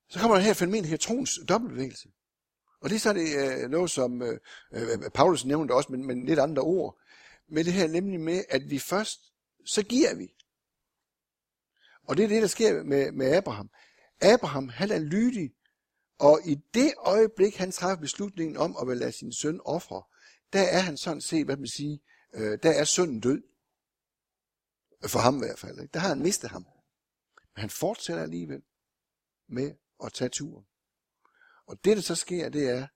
Så kommer der her fænomen, her troens dobbeltbevægelse. Og det er så det, øh, noget, som øh, øh, Paulus nævnte også, men, men lidt andre ord. Men det her nemlig med, at vi først, så giver vi. Og det er det, der sker med, med Abraham. Abraham, han er lydig, og i det øjeblik, han træffer beslutningen om at vil lade sin søn ofre, der er han sådan set, hvad man siger, øh, der er sønnen død. For ham i hvert fald. Ikke? Der har han mistet ham. Men han fortsætter alligevel med at tage turen. Og det, der så sker, det er,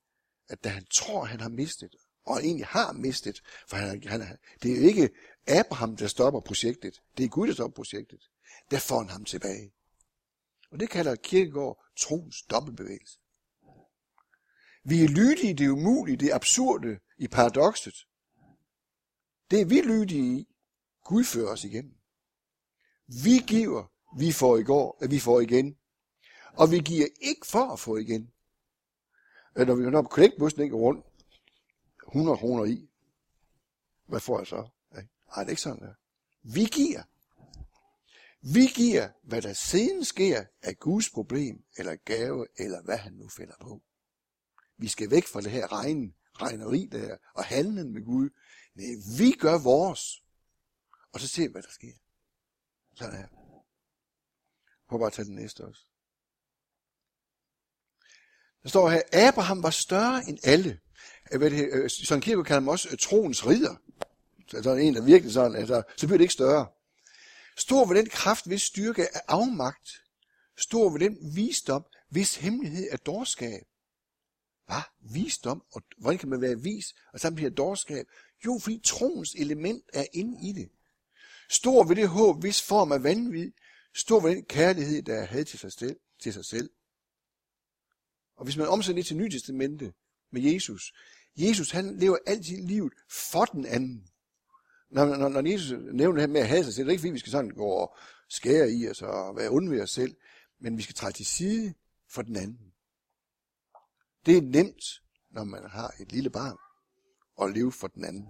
at da han tror, han har mistet, og egentlig har mistet, for han, han, det er jo ikke Abraham, der stopper projektet. Det er Gud, der stopper projektet. Der får han ham tilbage. Og det kalder Kirkegaard troens dobbeltbevægelse. Vi er lydige det det umulige, det absurde, i paradokset. Det er vi lydige i. Gud fører os igennem. Vi giver, vi får i går, at vi får igen. Og vi giver ikke for at få igen. Øh, når vi når kollektbussen ikke rundt 100 kroner i, hvad får jeg så? Nej, det er ikke sådan der. Vi giver. Vi giver, hvad der siden sker af Guds problem, eller gave, eller hvad han nu finder på. Vi skal væk fra det her regn, regneri der, og handlen med Gud. Nej, vi gør vores. Og så ser vi, hvad der sker. Sådan her. Prøv bare at tage den næste også. Der står her, Abraham var større end alle. Øh, Søren Kierkegaard kalder ham også øh, troens ridder. Så der er en, der virkelig sådan, altså, så bliver det ikke større. Stor ved den kraft, hvis styrke er afmagt. Stor ved den visdom, hvis hemmelighed er dårskab. Hvad? Visdom? Og hvordan kan man være vis, og samtidig dårskab? Jo, fordi troens element er inde i det. Stor ved det håb, hvis form er vanvid. Stor ved den kærlighed, der er had til sig selv. Til sig selv. Og hvis man omsætter det til Nye Testamente med Jesus, Jesus han lever altid livet for den anden. Når, når, når Jesus nævner det her med at have sig selv, det er ikke fordi, vi skal sådan gå og skære i os og være onde ved os selv, men vi skal træde til side for den anden. Det er nemt, når man har et lille barn, og leve for den anden.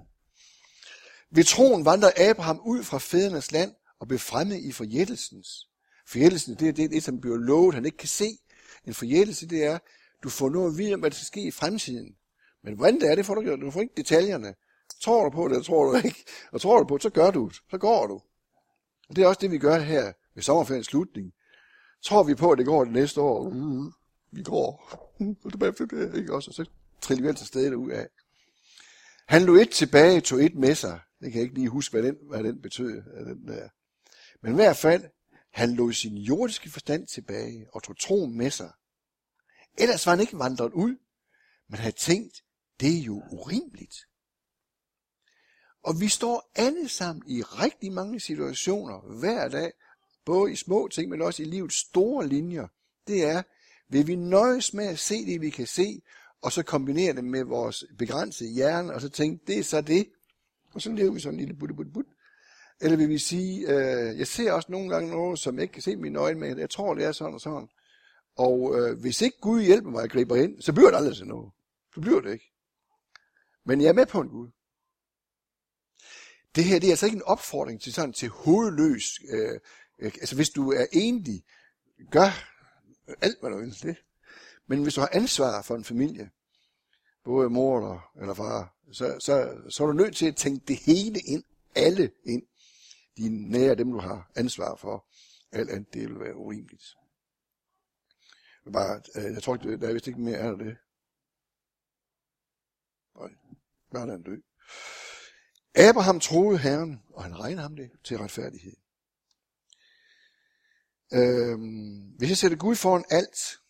Ved troen vandrer Abraham ud fra fædrenes land og blev fremmed i forjættelsens. Forjættelsen, det er det, det, som bliver lovet, han ikke kan se. En forjættelse, det er, du får noget at vide om, hvad der skal ske i fremtiden. Men hvordan det er, det får du gjort. Du får ikke detaljerne. Tror du på det, eller tror du ikke? Og tror du på det, så gør du det. Så går du. Og det er også det, vi gør her ved sommerferiens slutning. Tror vi på, at det går det næste år? Mm, vi går. Og det er ikke også? Og så triller vi altid stedet ud af. Han lå et tilbage, tog et med sig. Det kan jeg ikke lige huske, hvad den, hvad den betød. Den der. Men i hvert fald, han lå sin jordiske forstand tilbage og tog troen med sig. Ellers var han ikke vandret ud, men havde tænkt, det er jo urimeligt. Og vi står alle sammen i rigtig mange situationer hver dag, både i små ting, men også i livets store linjer. Det er, vil vi nøjes med at se det, vi kan se, og så kombinere det med vores begrænsede hjerne, og så tænke, det er så det. Og så lever vi sådan en lille butte, butte, butte. Eller vil vi sige, øh, jeg ser også nogle gange noget, som jeg ikke kan se med mine øjne, men jeg tror, det er sådan og sådan. Og øh, hvis ikke Gud hjælper mig at gribe ind, så bliver det aldrig sådan noget. Så bliver det ikke. Men jeg er med på en Gud. Det her det er altså ikke en opfordring til sådan til hovedløs. Øh, øh, altså hvis du er enlig, gør alt hvad du ønsker Det. Men hvis du har ansvar for en familie, både mor eller, eller far, så, så, så er du nødt til at tænke det hele ind, alle ind. Dine nære, dem du har ansvar for. Alt andet, det vil være urimeligt. Bare, øh, jeg tror ikke, der er vist ikke mere af det. Nej, bare er dø. Abraham troede Herren, og han regnede ham det til retfærdighed. Øhm, hvis jeg sætter Gud foran alt,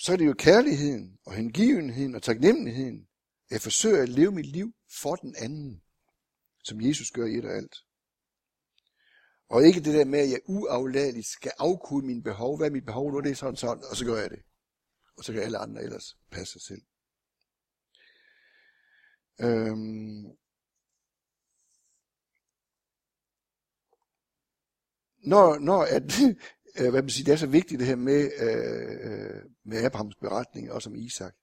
så er det jo kærligheden og hengivenheden og taknemmeligheden. Jeg forsøger at leve mit liv for den anden, som Jesus gør i et og alt. Og ikke det der med, at jeg uafladeligt skal afkude mine behov. Hvad er mit behov nu? Det er sådan sådan, og så gør jeg det. Og så kan alle andre ellers passe sig selv. Øhm. Når, når at øh, hvad man siger, det er så vigtigt det her med, øh, med Abrahams beretning, og som Isak,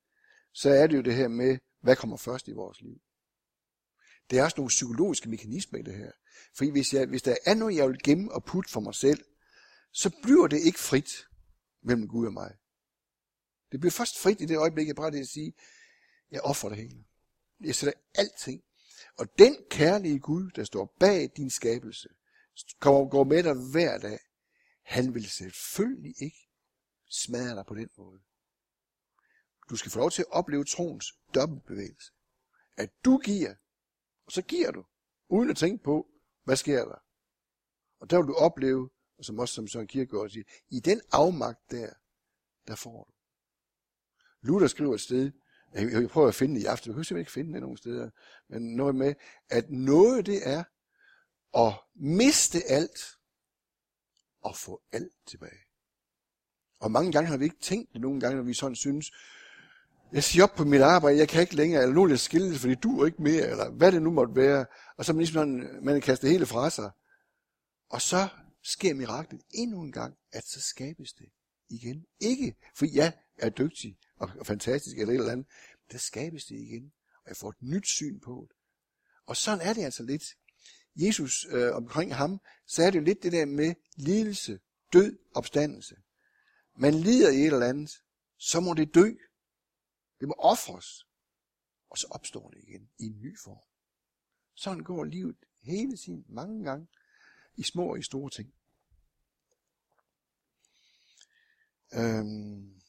så er det jo det her med, hvad kommer først i vores liv. Det er også nogle psykologiske mekanismer i det her. For hvis, jeg, hvis der er noget, jeg vil gemme og putte for mig selv, så bliver det ikke frit mellem Gud og mig. Det bliver først frit i det øjeblik, jeg bare det at sige, jeg offer det hele. Jeg sætter alting. Og den kærlige Gud, der står bag din skabelse, kommer går med dig hver dag, han vil selvfølgelig ikke smadre dig på den måde. Du skal få lov til at opleve troens dobbeltbevægelse. At du giver, og så giver du, uden at tænke på, hvad sker der. Og der vil du opleve, og som også som Søren Kierkegaard siger, i den afmagt der, der får du. Luther skriver et sted, jeg prøver at finde det i aften, jeg kan simpelthen ikke finde det nogen steder, men noget med, at noget det er at miste alt, og få alt tilbage. Og mange gange har vi ikke tænkt det nogle gange, når vi sådan synes, jeg siger op på mit arbejde, jeg kan ikke længere, eller nu er jeg skille, fordi du er ikke mere, eller hvad det nu måtte være. Og så man ligesom sådan, man kaster det hele fra sig. Og så sker miraklet endnu en gang, at så skabes det igen. Ikke fordi jeg er dygtig og fantastisk eller et eller andet. Der skabes det igen, og jeg får et nyt syn på det. Og sådan er det altså lidt. Jesus øh, omkring ham, så er det jo lidt det der med lidelse, død, opstandelse. Man lider i et eller andet, så må det dø. Det må ofres. Og så opstår det igen i en ny form. Sådan går livet hele tiden, mange gange, i små og i store ting. Øhm.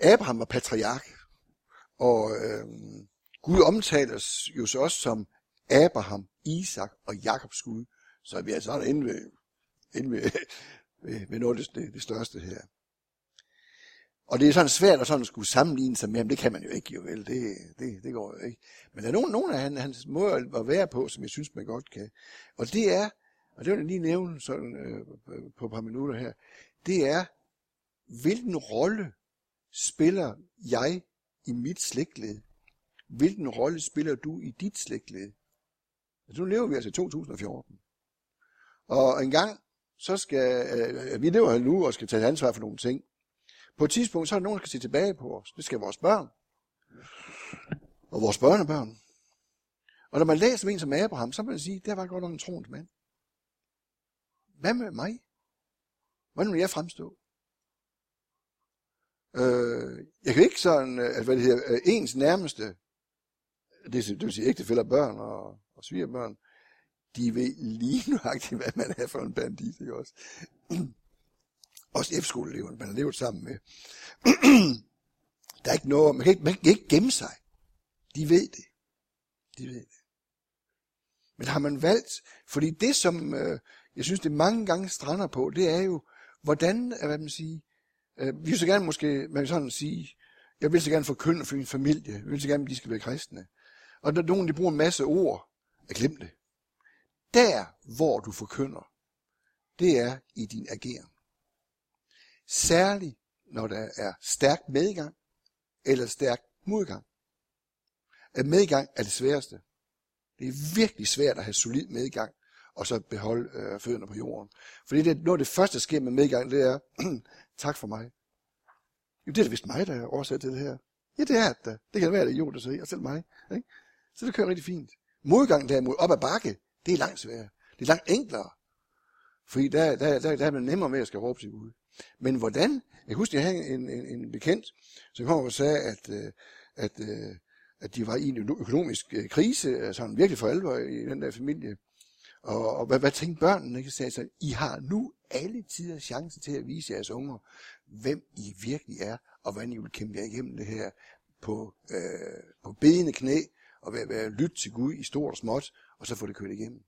Abraham var patriark, og øhm, Gud omtales jo så også som Abraham, Isak og Jakobs Gud. Så er vi altså inde ved, inde ved, ved, ved noget af det, det største her. Og det er sådan svært at sådan skulle sammenligne sig med ham. Det kan man jo ikke, jo vel. Det, det, det går jo ikke. Men der er nogle, nogle af hans måder at være på, som jeg synes, man godt kan. Og det er, og det vil jeg lige nævne sådan, øh, på et par minutter her, det er, hvilken rolle spiller jeg i mit slægtled? Hvilken rolle spiller du i dit slægtled? Altså, nu lever vi altså i 2014. Og en gang, så skal, øh, øh, vi lever her nu og skal tage ansvar for nogle ting. På et tidspunkt, så er der nogen, der skal se tilbage på os. Det skal vores børn. Og vores børnebørn. Og når man læser om en som Abraham, så må man sige, det var godt nok en troens mand. Hvad med mig? Hvordan vil jeg fremstå? Øh, jeg kan ikke sådan, at hvad det hedder, øh, ens nærmeste, det, det vil sige ægtefælder, børn og, og svigerbørn, de ved lige nøjagtigt, hvad man er for en bandit, ikke også? Også efterskoleeleverne, man har levet sammen med. der er ikke noget, man kan ikke, man kan ikke gemme sig. De ved det. De ved det. Men har man valgt, fordi det som, øh, jeg synes det mange gange strander på, det er jo, hvordan, øh, hvad man siger, øh, vi vil så gerne måske, man kan sådan sige, jeg vil så gerne forkynde for min familie, jeg vil så gerne, at de skal være kristne. Og der er nogen, der bruger en masse ord, jeg glem det. Der, hvor du forkynder, det er i din ageren. Særligt, når der er stærk medgang eller stærk modgang. At medgang er det sværeste. Det er virkelig svært at have solid medgang, og så beholde øh, fødderne på jorden. Fordi det, noget af det første, der sker med medgang, det er, tak for mig. Jo, det er da vist mig, der er årsag til det her. Ja, det er det. Det kan være, det er jo, der siger, og selv mig. Ikke? Så det kører rigtig fint. Modgang derimod, op ad bakke, det er langt sværere. Det er langt enklere. Fordi der, der, der, der er man nemmere med at skal råbe sig ud. Men hvordan? Jeg husker, jeg havde en, en, en bekendt, som kom og sagde, at, øh, at, øh, at de var i en økonomisk øh, krise, altså virkelig for alvor i den der familie. Og, og hvad, hvad tænkte børnene? Ikke? Sagde så, I har nu alle tider chance til at vise jeres unger, hvem I virkelig er, og hvordan I vil kæmpe jer igennem det her på, øh, på bedende knæ, og være, være lyt til Gud i stort og småt, og så få det kørt igennem.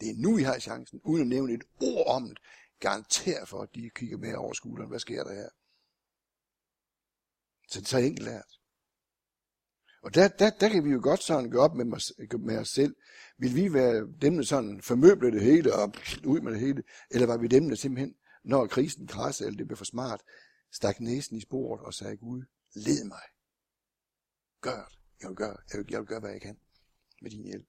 Det er nu, I har chancen, uden at nævne et ord om det garantere for, at de kigger med over skulderen. Hvad sker der her? Så det er så enkelt lært. Og der, der, der kan vi jo godt sådan gøre op med, med os selv. Vil vi være dem, der sådan formøble det hele og ud med det hele? Eller var vi dem, der simpelthen, når krisen krasse eller det blev for smart, stak næsen i sporet og sagde, Gud, led mig. Gør det. Jeg vil gøre, jeg vil, jeg vil gøre, hvad jeg kan med din hjælp.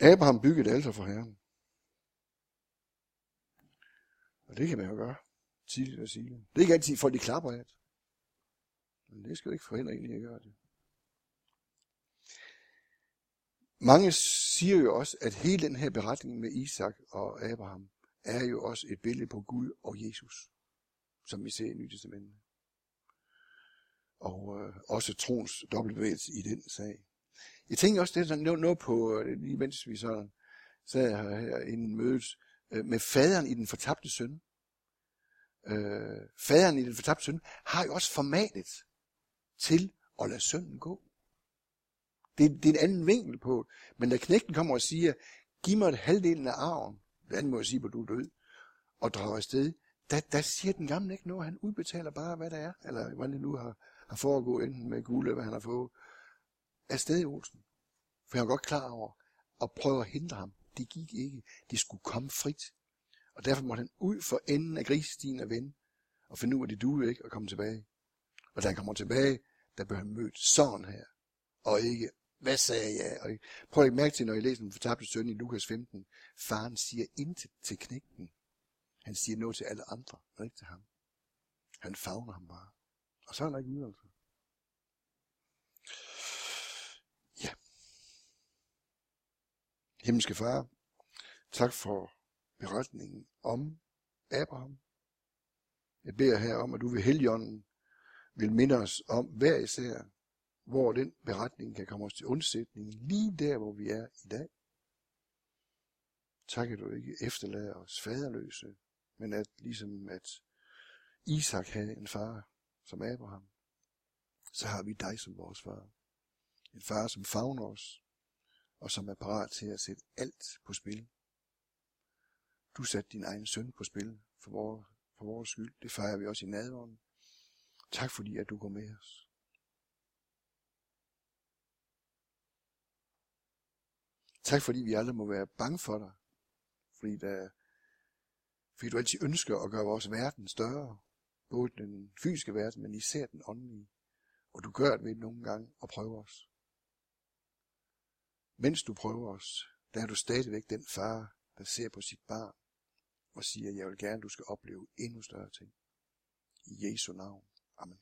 Abraham byggede et alter for Herren. Og det kan man jo gøre. Tidligt og sige. Det er ikke altid folk, de klapper af. Men det skal jo ikke forhindre en i at gøre det. Mange siger jo også, at hele den her beretning med Isak og Abraham er jo også et billede på Gud og Jesus, som vi ser i Nye Testamentet. Og øh, også troens dobbeltbevægelse i den sag. Jeg tænker også, det er sådan noget på, øh, lige mens vi så sad her, her inden mødet, øh, med faderen i den fortabte søn. Øh, faderen i den fortabte søn har jo også formatet til at lade sønnen gå. Det, det er en anden vinkel på Men da knægten kommer og siger, giv mig et halvdelen af arven, hvad må jeg sige, hvor du er død, og drager afsted, der, der siger den gamle ikke noget. Han udbetaler bare, hvad der er, eller hvad det nu har, har foregået, enten med guld eller hvad han har fået. er stadig Olsen. For jeg var godt klar over, at prøve at hindre ham. Det gik ikke. Det skulle komme frit. Og derfor måtte han ud for enden af grisestien og vende, og finde ud af, at det duede ikke, og komme tilbage. Og da han kommer tilbage, der blev han mødt sådan her, og ikke hvad sagde jeg? Og prøv at mærke til, når I læser den fortabte søn i Lukas 15. Faren siger intet til knægten. Han siger noget til alle andre, men ikke til ham. Han favner ham bare. Og så er der ikke ude. Altså. Ja. Himmelske far, tak for beretningen om Abraham. Jeg beder her om, at du ved heligånden vil minde os om hver især, hvor den beretning kan komme os til undsætning, lige der, hvor vi er i dag. Tak, at du ikke efterlader os faderløse, men at ligesom at Isak havde en far som Abraham, så har vi dig som vores far. En far, som favner os, og som er parat til at sætte alt på spil. Du satte din egen søn på spil for vores, for vores skyld. Det fejrer vi også i nadvånden. Tak fordi, at du går med os. Tak fordi vi aldrig må være bange for dig. Fordi, der, fordi du altid ønsker at gøre vores verden større. Både den fysiske verden, men især den åndelige. Og du gør det ved nogle gange at prøve os. Mens du prøver os, der er du stadigvæk den far, der ser på sit barn og siger, jeg vil gerne, du skal opleve endnu større ting. I Jesu navn. Amen.